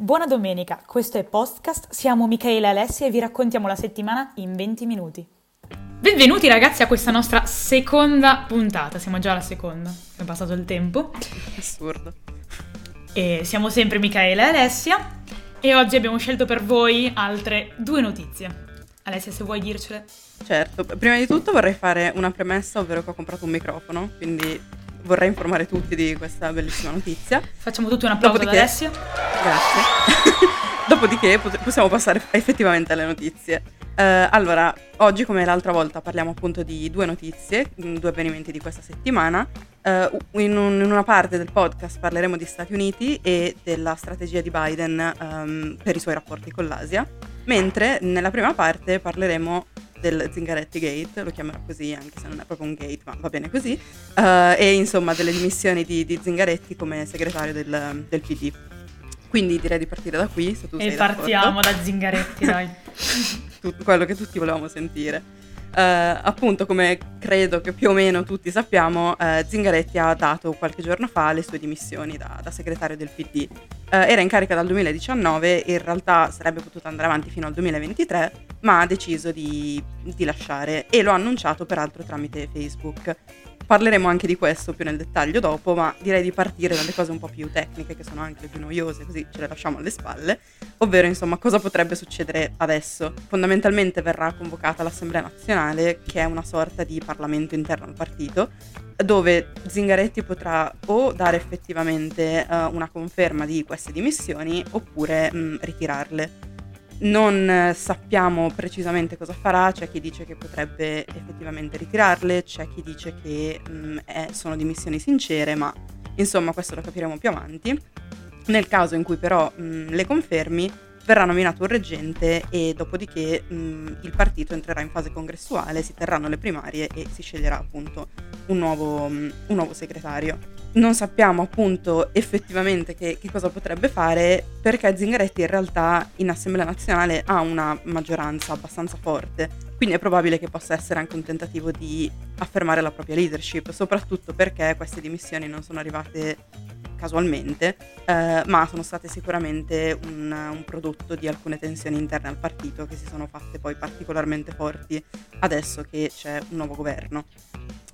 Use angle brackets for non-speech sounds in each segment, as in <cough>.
Buona domenica, questo è Postcast, siamo Michaela e Alessia e vi raccontiamo la settimana in 20 minuti. Benvenuti ragazzi a questa nostra seconda puntata, siamo già alla seconda, è passato il tempo. Assurdo. E siamo sempre Michaela e Alessia e oggi abbiamo scelto per voi altre due notizie. Alessia, se vuoi dircele. Certo, prima di tutto vorrei fare una premessa, ovvero che ho comprato un microfono, quindi vorrei informare tutti di questa bellissima notizia. Facciamo tutti un applauso ad Alessia. Grazie. <laughs> Dopodiché possiamo passare <laughs> effettivamente alle notizie. Uh, allora, oggi come l'altra volta parliamo appunto di due notizie, mm, due avvenimenti di questa settimana. Uh, in, un, in, una parte del podcast parleremo di Stati Uniti e della strategia di Biden um, per i suoi rapporti con l'Asia, mentre nella prima parte parleremo del Zingaretti Gate, lo chiamerò così anche se non è proprio un gate, ma va bene così, uh, e insomma delle dimissioni di, di Zingaretti come segretario del, del, PD. Quindi direi di partire da qui, se tu e sei partiamo da Zingaretti, dai. <laughs> Tutto quello che tutti volevamo sentire. Uh, appunto, come credo che più o meno tutti sappiamo, uh, Zingaretti ha dato qualche giorno fa le sue dimissioni da, da segretario del PD. Eh, era in carica dal 2019 e in realtà sarebbe potuto andare avanti fino al 2023, ma ha deciso di, di lasciare e lo ha annunciato peraltro tramite Facebook. Parleremo anche di questo più nel dettaglio dopo, ma direi di partire dalle cose un po' più tecniche, che sono anche più noiose, così ce le lasciamo alle spalle, ovvero insomma cosa potrebbe succedere adesso. Fondamentalmente verrà convocata l'Assemblea nazionale, che è una sorta di parlamento interno al partito, dove Zingaretti potrà o dare effettivamente uh, una conferma di queste dimissioni oppure mh, mm, ritirarle. Non eh, sappiamo precisamente cosa farà, c'è chi dice che potrebbe effettivamente ritirarle, c'è chi dice che mh, mm, è, sono dimissioni sincere, ma insomma questo lo capiremo più avanti. Nel caso in cui però mh, mm, le confermi, verrà nominato un reggente e dopodiché mh, il partito entrerà in fase congressuale, si terranno le primarie e si sceglierà appunto un nuovo, mh, un nuovo segretario. Non sappiamo appunto effettivamente che, che, cosa potrebbe fare perché Zingaretti in realtà in Assemblea nazionale ha una maggioranza abbastanza forte, quindi è probabile che possa essere anche un tentativo di affermare la propria leadership, soprattutto perché queste dimissioni non sono arrivate casualmente, eh, ma sono state sicuramente un, un, prodotto di alcune tensioni interne al partito che si sono fatte poi particolarmente forti adesso che c'è un nuovo governo.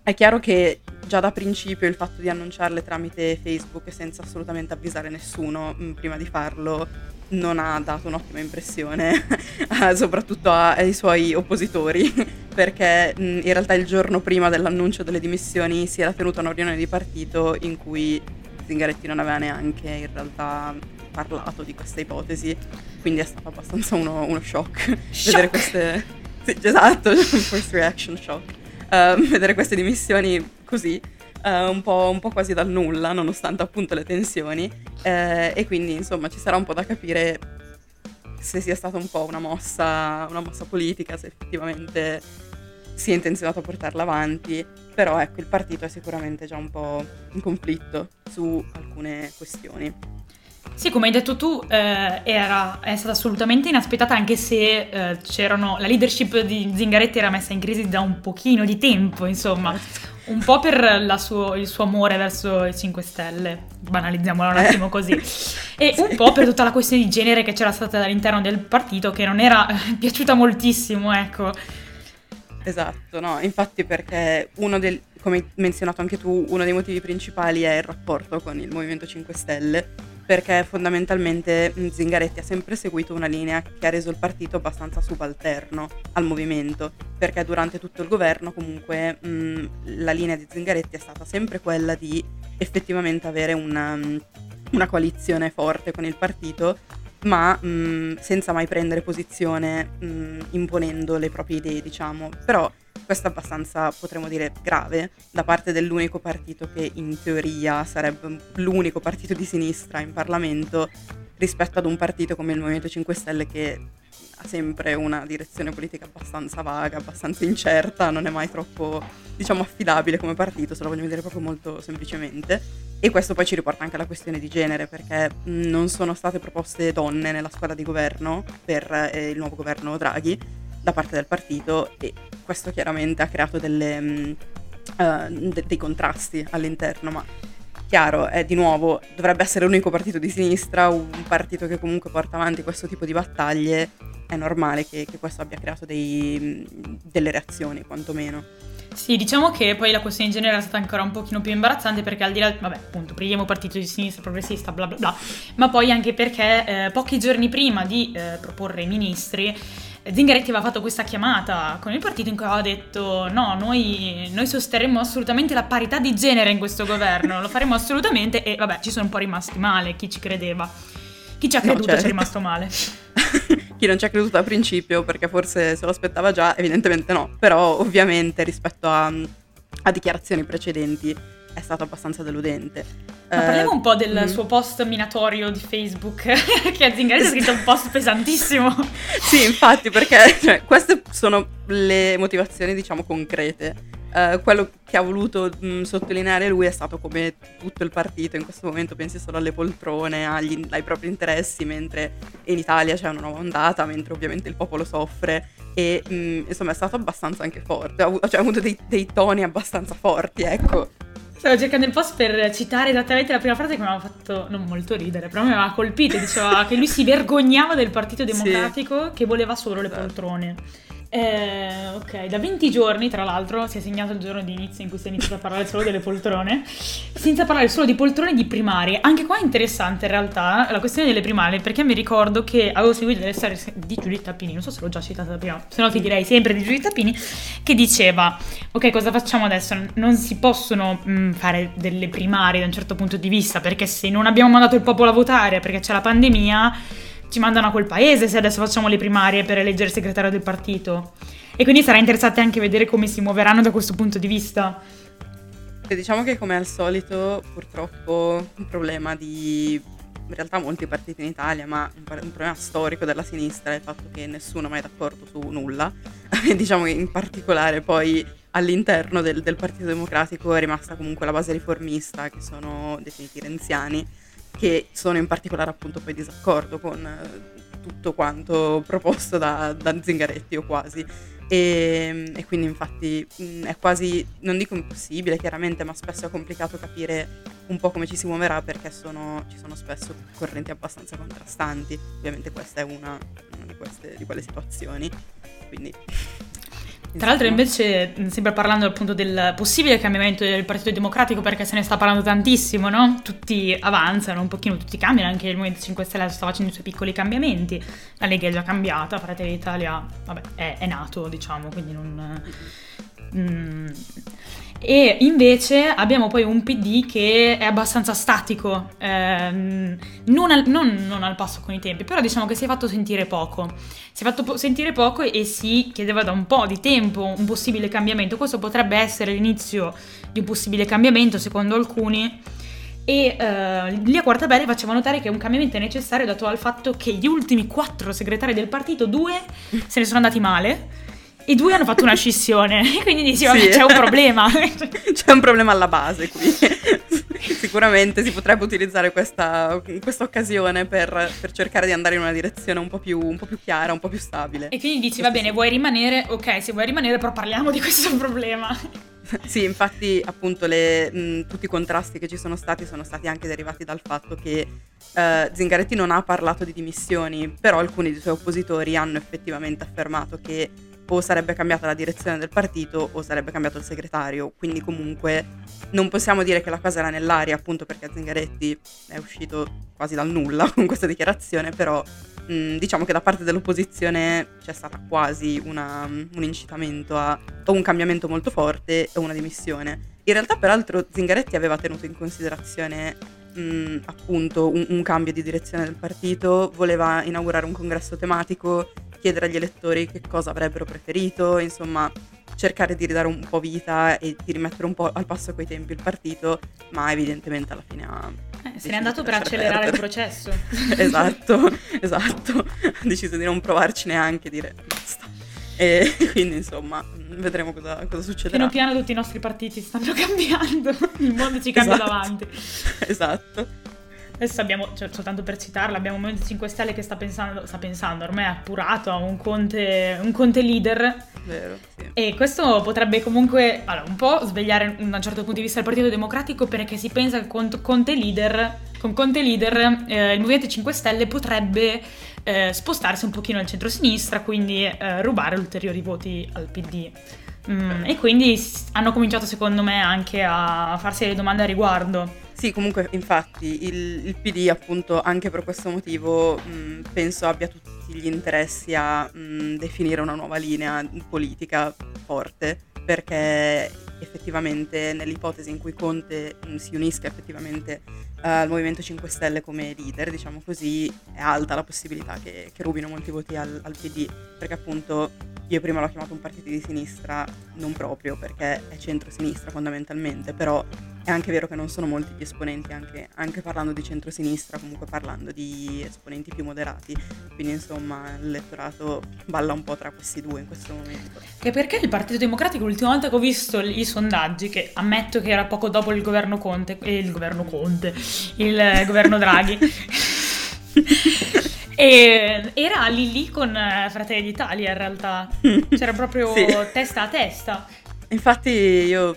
È chiaro che già da principio il fatto di annunciarle tramite Facebook senza assolutamente avvisare nessuno mh, mm, prima di farlo non ha dato un'ottima impressione, <laughs> soprattutto ai suoi oppositori, <laughs> perché mm, in realtà il giorno prima dell'annuncio delle dimissioni si era tenuta una riunione di partito in cui Zingaretti non aveva neanche in realtà parlato di questa ipotesi, quindi è stato abbastanza uno, uno shock, <laughs> shock. vedere queste... Sì, esatto, <laughs> first reaction shock. Uh, vedere queste dimissioni così, uh, un, po', un, po', quasi dal nulla, nonostante appunto le tensioni, uh, e quindi insomma ci sarà un po' da capire se sia stata un po' una mossa, una mossa politica, se effettivamente si è intenzionato a portarla avanti, però ecco il partito è sicuramente già un po' in conflitto su alcune questioni. Sì, come hai detto tu, eh, era, è stata assolutamente inaspettata anche se eh, c'erano, la leadership di Zingaretti era messa in crisi da un pochino di tempo, insomma, un po' per suo, il suo amore verso i 5 Stelle, banalizziamolo un attimo così, <laughs> e sì. un po' per tutta la questione di genere che c'era stata all'interno del partito che non era piaciuta moltissimo, ecco. Esatto, no, infatti perché uno del, come hai menzionato anche tu, uno dei motivi principali è il rapporto con il Movimento 5 Stelle, perché fondamentalmente Zingaretti ha sempre seguito una linea che ha reso il partito abbastanza subalterno al movimento, perché durante tutto il governo comunque mh, la linea di Zingaretti è stata sempre quella di effettivamente avere una, una coalizione forte con il partito ma mh, senza mai prendere posizione mh, imponendo le proprie idee, diciamo. Però questo è abbastanza, potremmo dire, grave da parte dell'unico partito che in teoria sarebbe l'unico partito di sinistra in Parlamento rispetto ad un partito come il Movimento 5 Stelle che ha sempre una direzione politica abbastanza vaga, abbastanza incerta, non è mai troppo, diciamo, affidabile come partito, se lo vogliamo dire proprio molto semplicemente. E questo poi ci riporta anche alla questione di genere, perché non sono state proposte donne nella squadra di governo per eh, il nuovo governo Draghi da parte del partito e questo chiaramente ha creato delle, uh, de- dei contrasti all'interno, ma chiaro, è di nuovo, dovrebbe essere l'unico partito di sinistra, un partito che comunque porta avanti questo tipo di battaglie, è normale che, che questo abbia creato dei, delle reazioni, quantomeno. Sì, diciamo che poi la questione in genere è stata ancora un pochino più imbarazzante perché al di là, vabbè, appunto, prendiamo partito di sinistra, progressista, bla bla bla, ma poi anche perché eh, pochi giorni prima di eh, proporre i ministri, Zingaretti aveva fatto questa chiamata con il partito in cui aveva detto no, noi, noi sosterremo assolutamente la parità di genere in questo governo, lo faremo assolutamente e vabbè ci sono un po' rimasti male, chi ci credeva. Chi ci ha creduto no, certo. ci è rimasto male. <laughs> chi non ci ha creduto a principio perché forse se lo aspettava già, evidentemente no, però ovviamente rispetto a, a dichiarazioni precedenti è stato abbastanza deludente. Ma parliamo un po' del mm. suo post minatorio di Facebook, <laughs> che a Zingaretti ha scritto un post pesantissimo. sì, infatti, perché cioè, queste sono le motivazioni, diciamo, concrete. Uh, quello che ha voluto mh, mm, sottolineare lui è stato come tutto il partito in questo momento pensi solo alle poltrone, agli, ai propri interessi, mentre in Italia c'è una nuova ondata, mentre ovviamente il popolo soffre e mh, mm, insomma è stato abbastanza anche forte, ha, cioè, ha avuto dei, dei toni abbastanza forti, ecco. Stavo cercando il post per citare esattamente la prima frase che mi aveva fatto non molto ridere, però mi aveva colpito. Diceva che lui si vergognava del Partito Democratico sì. che voleva solo le poltrone. Eh, ok, da 20 giorni, tra l'altro, si è segnato il giorno di inizio in cui si è iniziato a parlare solo delle poltrone, senza parlare solo di poltrone di primarie. Anche qua è interessante in realtà la questione delle primarie, perché mi ricordo che avevo seguito delle storie di Giulietta Pini, non so se l'ho già citata prima, se no ti direi sempre di Giulietta Pini, che diceva, ok, cosa facciamo adesso? Non si possono mh, fare delle primarie da un certo punto di vista, perché se non abbiamo mandato il popolo a votare perché c'è la pandemia ci mandano a quel paese se adesso facciamo le primarie per eleggere il segretario del partito. E quindi sarà interessante anche vedere come si muoveranno da questo punto di vista. Diciamo che come al solito purtroppo un problema di in realtà molti partiti in Italia, ma un, un problema storico della sinistra è il fatto che nessuno è mai d'accordo su nulla. <laughs> diciamo che in particolare poi all'interno del, del Partito Democratico è rimasta comunque la base riformista, che sono definiti renziani, che sono in particolare appunto poi disaccordo con eh, tutto quanto <laughs> proposto da, da Zingaretti o quasi. E, e, quindi infatti mh, è quasi, non dico impossibile chiaramente, ma spesso è complicato capire un po' come ci si muoverà perché sono, ci sono spesso correnti abbastanza contrastanti. Ovviamente questa è una, una di, queste, di quelle situazioni. Quindi tra l'altro invece, sempre parlando appunto del possibile cambiamento del Partito Democratico, perché se ne sta parlando tantissimo, no? Tutti avanzano un pochino, tutti cambiano, anche il Movimento 5 Stelle sta facendo i suoi piccoli cambiamenti, la Lega è già cambiata, Fratelli d'Italia, vabbè, è, è nato, diciamo, quindi non... Mm, e invece abbiamo poi un PD che è abbastanza statico, ehm, non, al, non, non, al, passo con i tempi, però diciamo che si è fatto sentire poco. Si è fatto po- sentire poco e si chiedeva da un po' di tempo un possibile cambiamento. Questo potrebbe essere l'inizio di un possibile cambiamento, secondo alcuni. E uh, lì a Quartabelli faceva notare che un cambiamento è necessario dato al fatto che gli ultimi quattro segretari del partito, due se ne sono andati male i due hanno fatto una scissione, <laughs> quindi dici, sì. c'è un problema. <laughs> c'è un problema alla base qui. <laughs> Sicuramente si potrebbe utilizzare questa, questa occasione per, per, cercare di andare in una direzione un po, più, un po' più chiara, un po' più stabile. E quindi dici, va bene, vuoi rimanere? Ok, se vuoi rimanere, però parliamo di questo problema. sì, infatti, appunto, le, mh, tutti i contrasti che ci sono stati sono stati anche derivati dal fatto che uh, Zingaretti non ha parlato di dimissioni, però alcuni dei suoi oppositori hanno effettivamente affermato che o sarebbe cambiata la direzione del partito o sarebbe cambiato il segretario, quindi comunque non possiamo dire che la cosa era nell'aria appunto perché Zingaretti è uscito quasi dal nulla <laughs> con questa dichiarazione, però mh, diciamo che da parte dell'opposizione c'è stata quasi una, un incitamento a o un cambiamento molto forte o una dimissione. In realtà peraltro Zingaretti aveva tenuto in considerazione mh, appunto un, un cambio di direzione del partito, voleva inaugurare un congresso tematico chiedere agli elettori che cosa avrebbero preferito, insomma cercare di ridare un po' vita e di rimettere un po' al passo coi tempi il partito, ma evidentemente alla fine ha... Eh, se n'è andato per accelerare perdere. il processo. <laughs> esatto, esatto. Ha deciso di non provarci neanche, dire basta. E <laughs> quindi insomma vedremo cosa, cosa succederà. Piano piano tutti i nostri partiti stanno <laughs> cambiando, il mondo ci cambia esatto. davanti. Esatto. Adesso abbiamo, cioè, soltanto per citarla, abbiamo un Movimento 5 Stelle che sta pensando, sta pensando ormai è appurato a un Conte, un Conte leader. Vero, sì. E questo potrebbe comunque, allora, un po' svegliare da un certo punto di vista il Partito Democratico perché si pensa che con Conte leader, con Conte leader eh, il Movimento 5 Stelle potrebbe eh, spostarsi un pochino al centro-sinistra, quindi eh, rubare ulteriori voti al PD. Mm, e quindi hanno cominciato secondo me anche a farsi delle domande a riguardo. Sì, comunque infatti il, il PD appunto anche per questo motivo mh, penso abbia tutti gli interessi a mh, definire una nuova linea politica forte perché effettivamente nell'ipotesi in cui Conte mh, si unisca effettivamente uh, al Movimento 5 Stelle come leader, diciamo così, è alta la possibilità che, che rubino molti voti al, al PD perché appunto io prima l'ho chiamato un partito di sinistra, non proprio perché è centro-sinistra fondamentalmente, però è anche vero che non sono molti gli esponenti, anche, anche parlando di centro-sinistra, comunque parlando di esponenti più moderati, quindi insomma l'elettorato balla un po' tra questi due in questo momento. E perché il Partito Democratico l'ultima volta che ho visto i sondaggi, che ammetto che era poco dopo il governo Conte, eh, il governo Conte, il governo Draghi, <laughs> E era lì lì con eh, Fratelli d'Italia in realtà, <laughs> c'era proprio sì. testa a testa. Infatti io,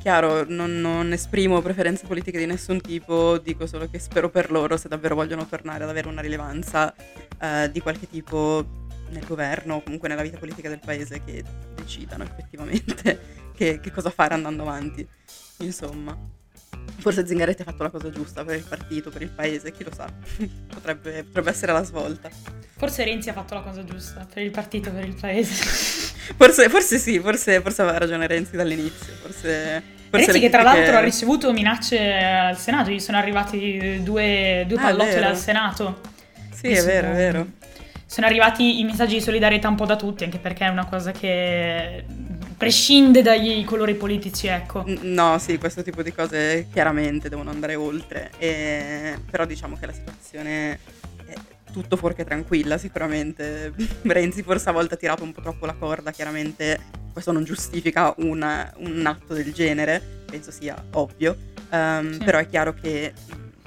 chiaro, non, non, esprimo preferenze politiche di nessun tipo, dico solo che spero per loro, se davvero vogliono tornare ad avere una rilevanza uh, di qualche tipo nel governo o comunque nella vita politica del paese, che decidano effettivamente <laughs> che, che cosa fare andando avanti. Insomma. Forse Zingaretti ha fatto la cosa giusta per il partito, per il paese, chi lo sa. <laughs> potrebbe, potrebbe, essere la svolta. Forse Renzi ha fatto la cosa giusta per il partito, per il paese. <laughs> forse, forse, sì, forse, forse, aveva ragione Renzi dall'inizio. Forse, forse Renzi che tra l'altro ha ricevuto minacce al Senato, gli sono arrivati due, due pallottole ah, al Senato. Sì, è vero, è vero. Sono arrivati i messaggi di solidarietà un po' da tutti, anche perché è una cosa che prescinde dai colori politici, ecco. No, sì, questo tipo di cose chiaramente devono andare oltre, e... però diciamo che la situazione è tutto fuorché tranquilla sicuramente. <laughs> Renzi forse a volte ha tirato un po' troppo la corda, chiaramente questo non giustifica una, un atto del genere, penso sia ovvio, um, sì. però è chiaro che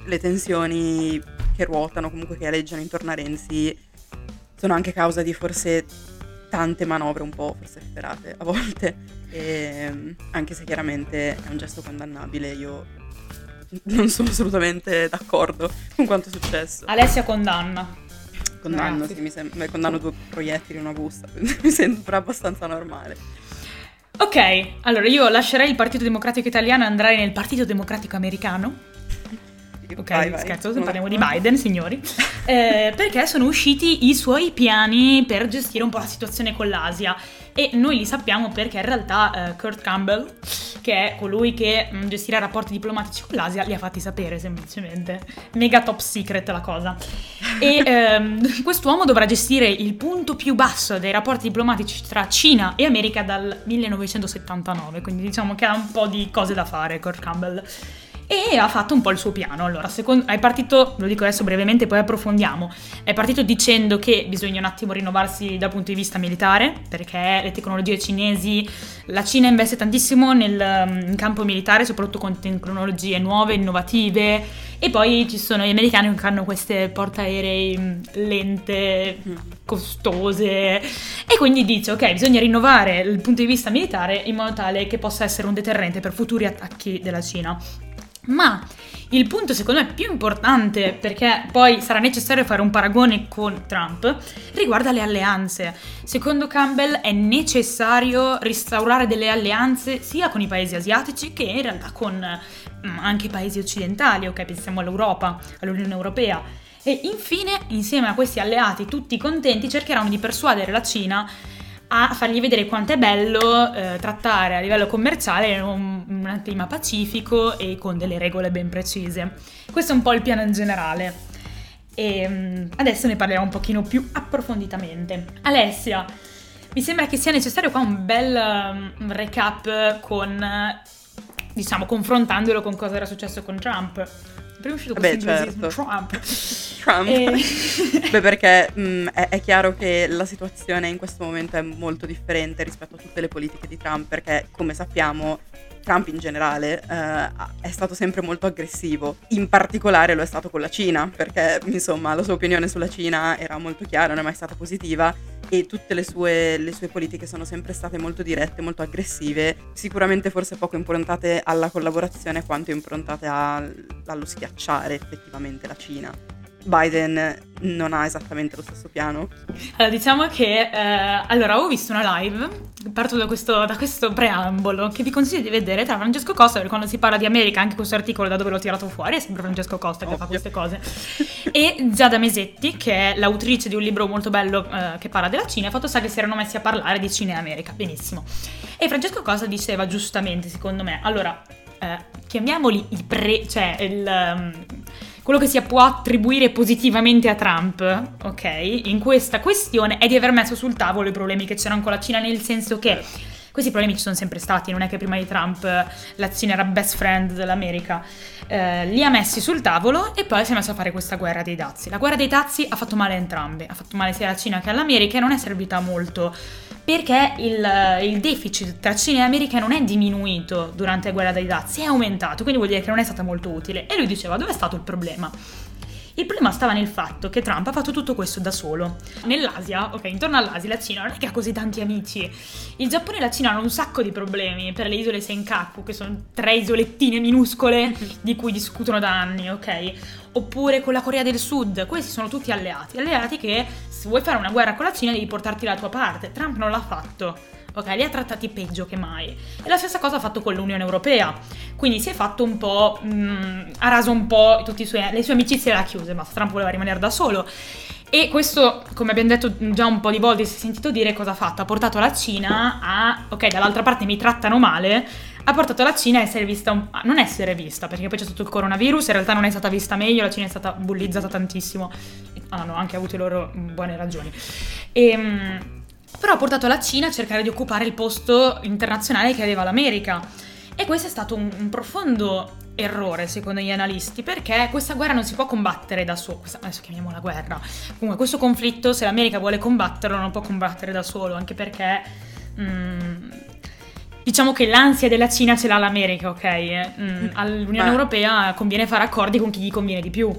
le tensioni che ruotano, comunque che aleggiano intorno a Renzi, sono anche causa di forse tante manovre un po' forse efferate a volte, e, ehm, anche se chiaramente è un gesto condannabile, io non sono assolutamente d'accordo con quanto è successo. Alessia condanna. Condanno, sì, mi sembra, condanno due proiettili in una busta, <laughs> mi sembra abbastanza normale. Ok, allora io lascerei il Partito Democratico Italiano e andrei nel Partito Democratico Americano Ok, vai, vai. scherzo, parliamo di Biden, signori. <laughs> Eh, perché sono usciti i suoi piani per gestire un po' la situazione con l'Asia. E noi li sappiamo perché in realtà eh, Kurt Campbell, che è colui che mh, mm, gestirà rapporti diplomatici con l'Asia, li ha fatti sapere semplicemente. Mega top secret la cosa. E <laughs> ehm, quest'uomo dovrà gestire il punto più basso dei rapporti diplomatici tra Cina e America dal 1979. Quindi diciamo che ha un po' di cose da fare Kurt Campbell e ha fatto un po' il suo piano. Allora, secondo, è partito, lo dico adesso brevemente, poi approfondiamo, è partito dicendo che bisogna un attimo rinnovarsi dal punto di vista militare, perché le tecnologie cinesi, la Cina investe tantissimo nel in campo militare, soprattutto con tecnologie nuove, innovative, e poi ci sono gli americani che hanno queste portaerei mm, lente, costose, e quindi dice, ok, bisogna rinnovare il punto di vista militare in modo tale che possa essere un deterrente per futuri attacchi della Cina. Ma il punto secondo me più importante, perché poi sarà necessario fare un paragone con Trump, riguarda le alleanze. Secondo Campbell è necessario restaurare delle alleanze sia con i paesi asiatici che in realtà con mm, anche i paesi occidentali, ok? Pensiamo all'Europa, all'Unione Europea. E infine, insieme a questi alleati tutti contenti, cercheranno di persuadere la Cina a fargli vedere quanto è bello eh, trattare a livello commerciale un, un clima pacifico e con delle regole ben precise. Questo è un po' il piano in generale. E um, adesso ne parliamo un pochino più approfonditamente. Alessia, mi sembra che sia necessario qua un bel um, recap con, diciamo, confrontandolo con cosa era successo con Trump. Prima è uscito Beh, questo certo. Trump. Trump. E- <laughs> Beh, perché mh, è, è chiaro che la situazione in questo momento è molto differente rispetto a tutte le politiche di Trump, perché come sappiamo Trump in generale eh, è stato sempre molto aggressivo, in particolare lo è stato con la Cina, perché insomma la sua opinione sulla Cina era molto chiara, non è mai stata positiva e tutte le sue, le sue politiche sono sempre state molto dirette, molto aggressive, sicuramente forse poco improntate alla collaborazione quanto improntate al- allo schiacciare effettivamente la Cina. Biden non ha esattamente lo stesso piano. Allora, diciamo che eh, allora ho visto una live, parto da questo, da questo preambolo che vi consiglio di vedere tra Francesco Costa, perché quando si parla di America, anche questo articolo da dove l'ho tirato fuori, è sempre Francesco Costa che fa Ovvio. queste cose, e Giada Mesetti, che è l'autrice di un libro molto bello eh, che parla della Cina, e fatto sta che si erano messi a parlare di Cina e America, benissimo. E Francesco Costa diceva giustamente, secondo me, allora, eh, chiamiamoli i pre... cioè il... um, quello che si può attribuire positivamente a Trump, ok, in questa questione è di aver messo sul tavolo i problemi che c'erano con la Cina, nel senso che questi problemi ci sono sempre stati, non è che prima di Trump eh, la Cina era best friend dell'America, Eh, li ha messi sul tavolo e poi si è messo a fare questa guerra dei dazi. La guerra dei dazi ha fatto male a entrambe, ha fatto male sia alla Cina che all'America e non è servita molto perché il, il deficit tra Cina e America non è diminuito durante la guerra dei dazi, è aumentato, quindi vuol dire che non è stata molto utile. E lui diceva, dove è stato il problema? Il problema stava nel fatto che Trump ha fatto tutto questo da solo. Nell'Asia, ok, intorno all'Asia, la Cina non è che ha così tanti amici. Il Giappone e la Cina hanno un sacco di problemi per le isole Senkaku, che sono tre isolettine minuscole <laughs> di cui discutono da anni, ok? Oppure con la Corea del Sud, questi sono tutti alleati. Alleati che se vuoi fare una guerra con la Cina devi portarti la tua parte. Trump non l'ha fatto. Ok, li ha trattati peggio che mai. E la stessa cosa ha fatto con l'Unione Europea. Quindi si è fatto un po'. mm, ha raso un po' tutte le sue amicizie le ha chiuse, ma Trump voleva rimanere da solo. E questo, come abbiamo detto già un po' di volte, si è sentito dire cosa ha fatto. Ha portato la Cina a. Ok, dall'altra parte mi trattano male. Ha portato la Cina a essere vista. un- a non essere vista, perché poi c'è stato il coronavirus. In realtà non è stata vista meglio. La Cina è stata bullizzata tantissimo. Hanno anche avuto le loro mm, buone ragioni. E. Però ha portato la Cina a cercare di occupare il posto internazionale che aveva l'America. E questo è stato un, un profondo errore, secondo gli analisti, perché questa guerra non si può combattere da sola. Adesso chiamiamola guerra. Comunque, questo conflitto, se l'America vuole combatterlo, non può combattere da solo, anche perché. mm, Diciamo che l'ansia della Cina ce l'ha l'America, ok? Mm, all'Unione Ma- Europea conviene fare accordi con chi gli conviene di più.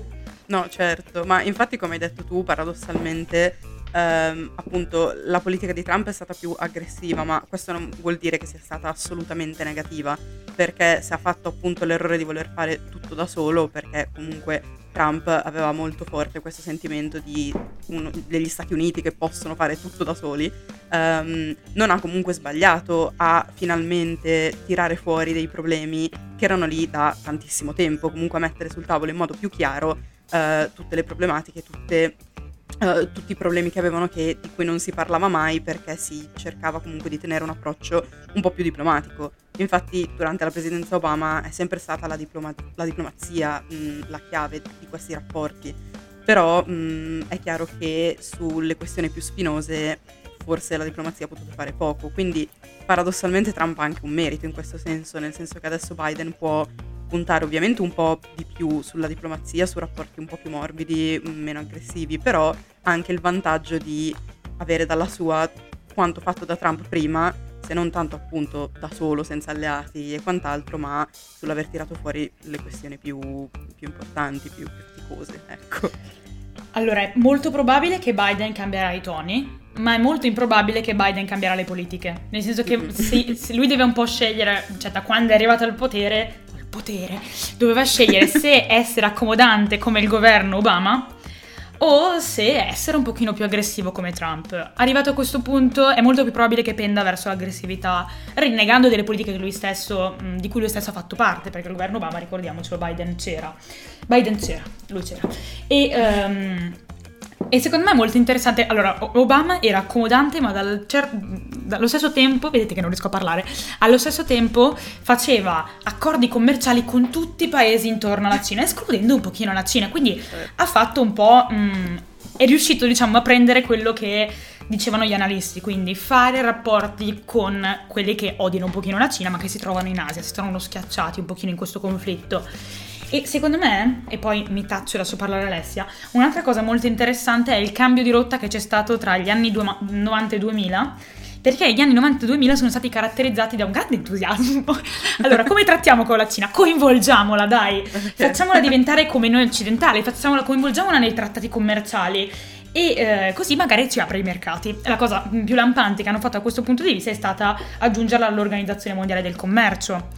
No, certo, ma infatti come hai detto tu, paradossalmente, ehm, appunto, la politica di Trump è stata più aggressiva, ma questo non vuol dire che sia stata assolutamente negativa, perché se ha fatto appunto l'errore di voler fare tutto da solo, perché comunque Trump aveva molto forte questo sentimento uno- degli Stati Uniti che possono fare tutto da soli, ehm, non ha comunque sbagliato a finalmente tirare fuori dei problemi che erano lì da tantissimo tempo, comunque a mettere sul tavolo in modo più chiaro eh, tutte le problematiche, tutte, eh, tutti i problemi che avevano che, di cui non si parlava mai perché si cercava comunque di tenere un approccio un po' più diplomatico. Infatti durante la presidenza Obama è sempre stata la, diploma- la diplomazia mh, la chiave di questi rapporti, però mh, è chiaro che sulle questioni più spinose forse la diplomazia ha potuto fare poco, quindi paradossalmente Trump ha anche un merito in questo senso, nel senso che adesso Biden può puntare ovviamente un po' di più sulla diplomazia, su rapporti un po' più morbidi, meno aggressivi, però ha anche il vantaggio di avere dalla sua quanto fatto da Trump prima, se non tanto appunto da solo, senza alleati e quant'altro, ma sull'aver tirato fuori le questioni più, più importanti, più faticose, ecco. Allora, è molto probabile che Biden cambierà i toni, ma è molto improbabile che Biden cambierà le politiche. Nel senso che se, se lui deve un po' scegliere, cioè da quando è arrivato al potere, potere, doveva scegliere se <laughs> essere accomodante come il governo Obama o se essere un pochino più aggressivo come Trump. Arrivato a questo punto è molto più probabile che penda verso l'aggressività, rinnegando delle politiche stesso, mh, di cui lui stesso ha fatto parte, perché il governo Obama, ricordiamocelo, Biden c'era. Biden c'era, lui c'era. E, ehm, e secondo me è molto interessante. Allora, Obama era accomodante, ma dal cer- dallo stesso tempo, vedete che non riesco a parlare, allo stesso tempo faceva accordi commerciali con tutti i paesi intorno alla Cina, escludendo un pochino la Cina. Quindi ha fatto un po'. mm, è riuscito, diciamo, a prendere quello che dicevano gli analisti, quindi fare rapporti con quelli che odiano un pochino la Cina, ma che si trovano in Asia, si trovano schiacciati un pochino in questo conflitto. E secondo me, e poi mi taccio e lascio parlare Alessia, un'altra cosa molto interessante è il cambio di rotta che c'è stato tra gli anni 90 e 2000 perché gli anni 90-2000 sono stati caratterizzati da un grande entusiasmo. <laughs> allora, come trattiamo con la Cina? Coinvolgiamola, dai! <laughs> Facciamola diventare come noi occidentali, facciamola, coinvolgiamola nei trattati commerciali. E eh, così magari ci apre i mercati. La cosa più lampante che hanno fatto a questo punto di vista è stata aggiungerla all'Organizzazione Mondiale del Commercio.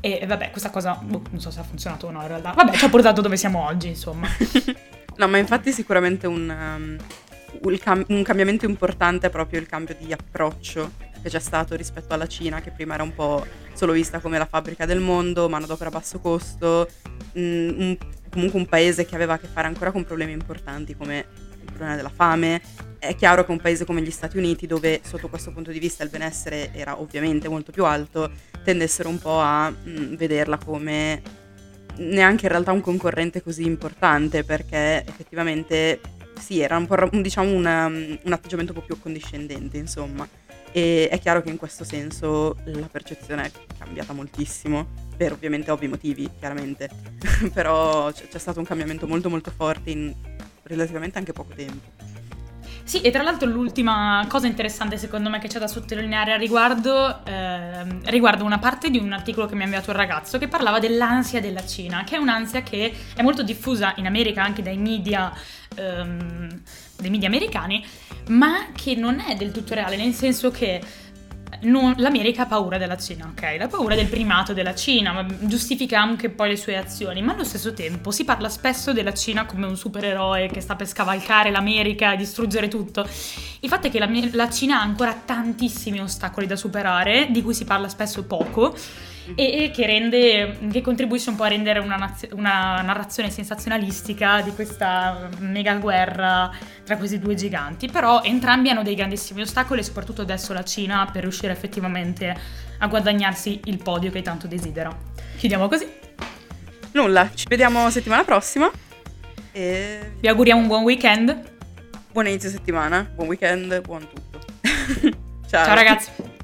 E vabbè, questa cosa boh, non so se ha funzionato o no in realtà. Vabbè, ci ha portato dove siamo oggi, insomma. <laughs> no, ma infatti sicuramente un, um, cam- un cambiamento importante è proprio il cambio di approccio che c'è stato rispetto alla Cina, che prima era un po' solo vista come la fabbrica del mondo, manodopera a basso costo, mh, mm, un, comunque un paese che aveva a che fare ancora con problemi importanti come il problema della fame. È chiaro che un paese come gli Stati Uniti, dove sotto questo punto di vista il benessere era ovviamente molto più alto, tendessero un po' a mh, mm, vederla come neanche in realtà un concorrente così importante, perché effettivamente sì, era un po' diciamo una, un atteggiamento un po' più accondiscendente, insomma. E è chiaro che in questo senso la percezione è cambiata moltissimo, per ovviamente ovvi motivi, chiaramente. <laughs> Però c'è, c'è stato un cambiamento molto molto forte in relativamente anche poco tempo. Sì, e tra l'altro l'ultima cosa interessante secondo me che c'è da sottolineare a riguardo eh, riguarda una parte di un articolo che mi ha inviato un ragazzo che parlava dell'ansia della Cina, che è un'ansia che è molto diffusa in America anche dai media, ehm, dai media americani, ma che non è del tutto reale, nel senso che l'America ha paura della Cina, ok? La paura del primato della Cina, giustifica anche poi le sue azioni, ma allo stesso tempo si parla spesso della Cina come un supereroe che sta per scavalcare l'America e distruggere tutto. Il fatto è che la, la Cina ha ancora tantissimi ostacoli da superare, di cui si parla spesso poco e, e che, rende, che contribuisce un po' a rendere una, naz- una narrazione sensazionalistica di questa mega guerra tra questi due giganti. Però entrambi hanno dei grandissimi ostacoli, soprattutto adesso la Cina, per riuscire effettivamente a guadagnarsi il podio che tanto desidera. Chiudiamo così. Nulla, ci vediamo settimana prossima. E... Vi auguriamo un buon weekend. Buon inizio settimana, buon weekend, buon tutto. <laughs> Ciao. Ciao ragazzi.